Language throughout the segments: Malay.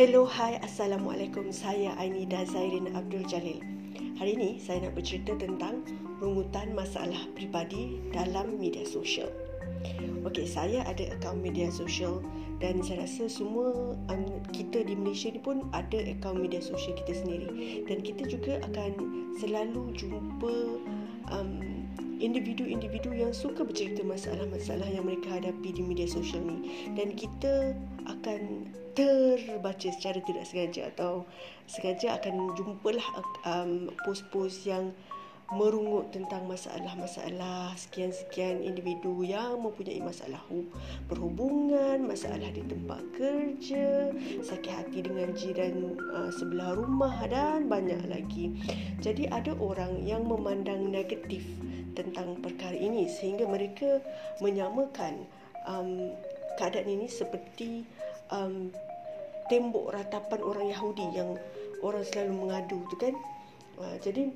Hello, hai, Assalamualaikum. Saya Ainida Zairin Abdul Jalil. Hari ini saya nak bercerita tentang rungutan masalah pribadi dalam media sosial. Okey, saya ada akaun media sosial dan saya rasa semua um, kita di Malaysia ni pun ada akaun media sosial kita sendiri dan kita juga akan selalu jumpa um, individu-individu yang suka bercerita masalah-masalah yang mereka hadapi di media sosial ni. Dan kita akan terbaca secara tidak sengaja atau sengaja akan jumpalah um, post-post yang merungut tentang masalah-masalah sekian-sekian individu yang mempunyai masalah perhubungan, masalah di tempat kerja, sakit hati dengan jiran uh, sebelah rumah dan banyak lagi. Jadi ada orang yang memandang negatif tentang perkara ini sehingga mereka menyamakan um, keadaan ini seperti um, tembok ratapan orang Yahudi yang orang selalu mengadu tu kan. Uh, jadi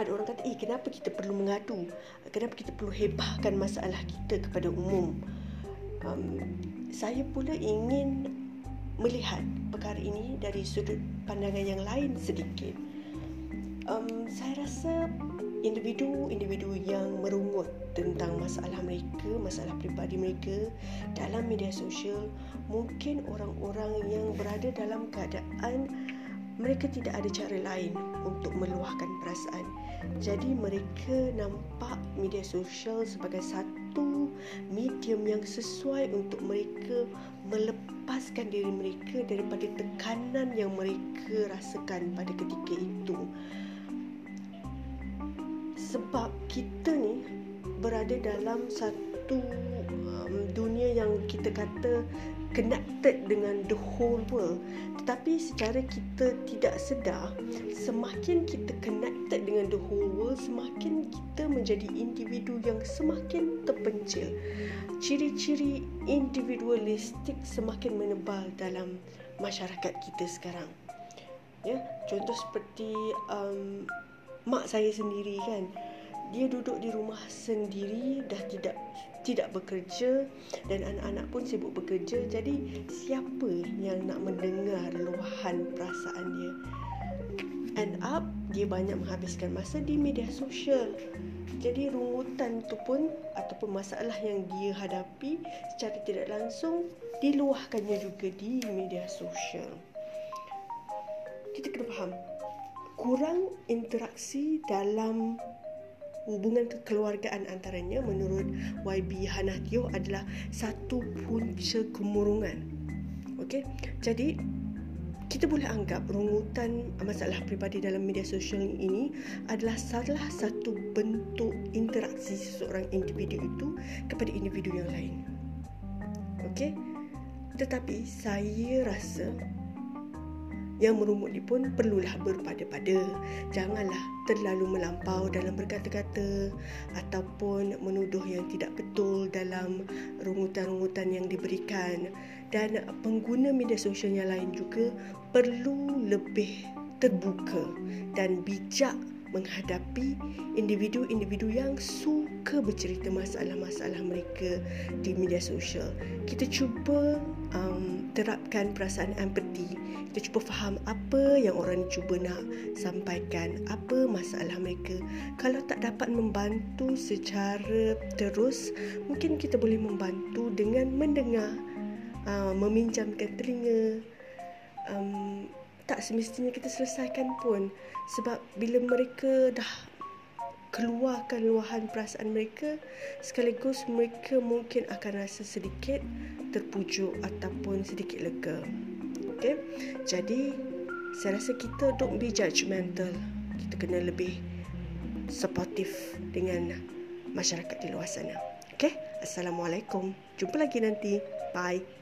ada orang kata, eh kenapa kita perlu mengadu? Kenapa kita perlu hebahkan masalah kita kepada umum? Um, saya pula ingin melihat perkara ini dari sudut pandangan yang lain sedikit. Um, saya rasa individu-individu yang merungut tentang masalah mereka, masalah peribadi mereka dalam media sosial, mungkin orang-orang yang berada dalam keadaan mereka tidak ada cara lain untuk meluahkan perasaan. Jadi mereka nampak media sosial sebagai satu medium yang sesuai untuk mereka melepaskan diri mereka daripada tekanan yang mereka rasakan pada ketika itu. Sebab kita ni berada dalam satu um, dunia yang kita kata connected dengan the whole world. Tetapi secara kita tidak sedar semakin kita connected dengan the whole world semakin kita menjadi individu yang semakin terpencil. Ciri-ciri individualistik semakin menebal dalam masyarakat kita sekarang. Ya contoh seperti um, mak saya sendiri kan dia duduk di rumah sendiri dah tidak tidak bekerja dan anak-anak pun sibuk bekerja. Jadi siapa yang nak mendengar luahan perasaan dia? End up dia banyak menghabiskan masa di media sosial. Jadi rungutan tu pun ataupun masalah yang dia hadapi secara tidak langsung diluahkannya juga di media sosial. Kita kena faham kurang interaksi dalam hubungan kekeluargaan antaranya menurut YB Hanatio adalah satu punca kemurungan. Okey. Jadi kita boleh anggap rungutan masalah peribadi dalam media sosial ini adalah salah satu bentuk interaksi seseorang individu itu kepada individu yang lain. Okey. Tetapi saya rasa yang merumut ni pun perlulah berpada-pada. Janganlah terlalu melampau dalam berkata-kata ataupun menuduh yang tidak betul dalam rungutan-rungutan yang diberikan. Dan pengguna media sosial yang lain juga perlu lebih terbuka dan bijak menghadapi individu-individu yang suka bercerita masalah-masalah mereka di media sosial. Kita cuba um, terapkan perasaan empati. Kita cuba faham apa yang orang cuba nak sampaikan, apa masalah mereka. Kalau tak dapat membantu secara terus, mungkin kita boleh membantu dengan mendengar, uh, meminjamkan telinga, um, tak semestinya kita selesaikan pun. Sebab bila mereka dah keluarkan luahan perasaan mereka sekaligus mereka mungkin akan rasa sedikit terpujuk ataupun sedikit lega. Okey? Jadi saya rasa kita don't be judgmental kita kena lebih supportive dengan masyarakat di luar sana. Okey? Assalamualaikum. Jumpa lagi nanti. Bye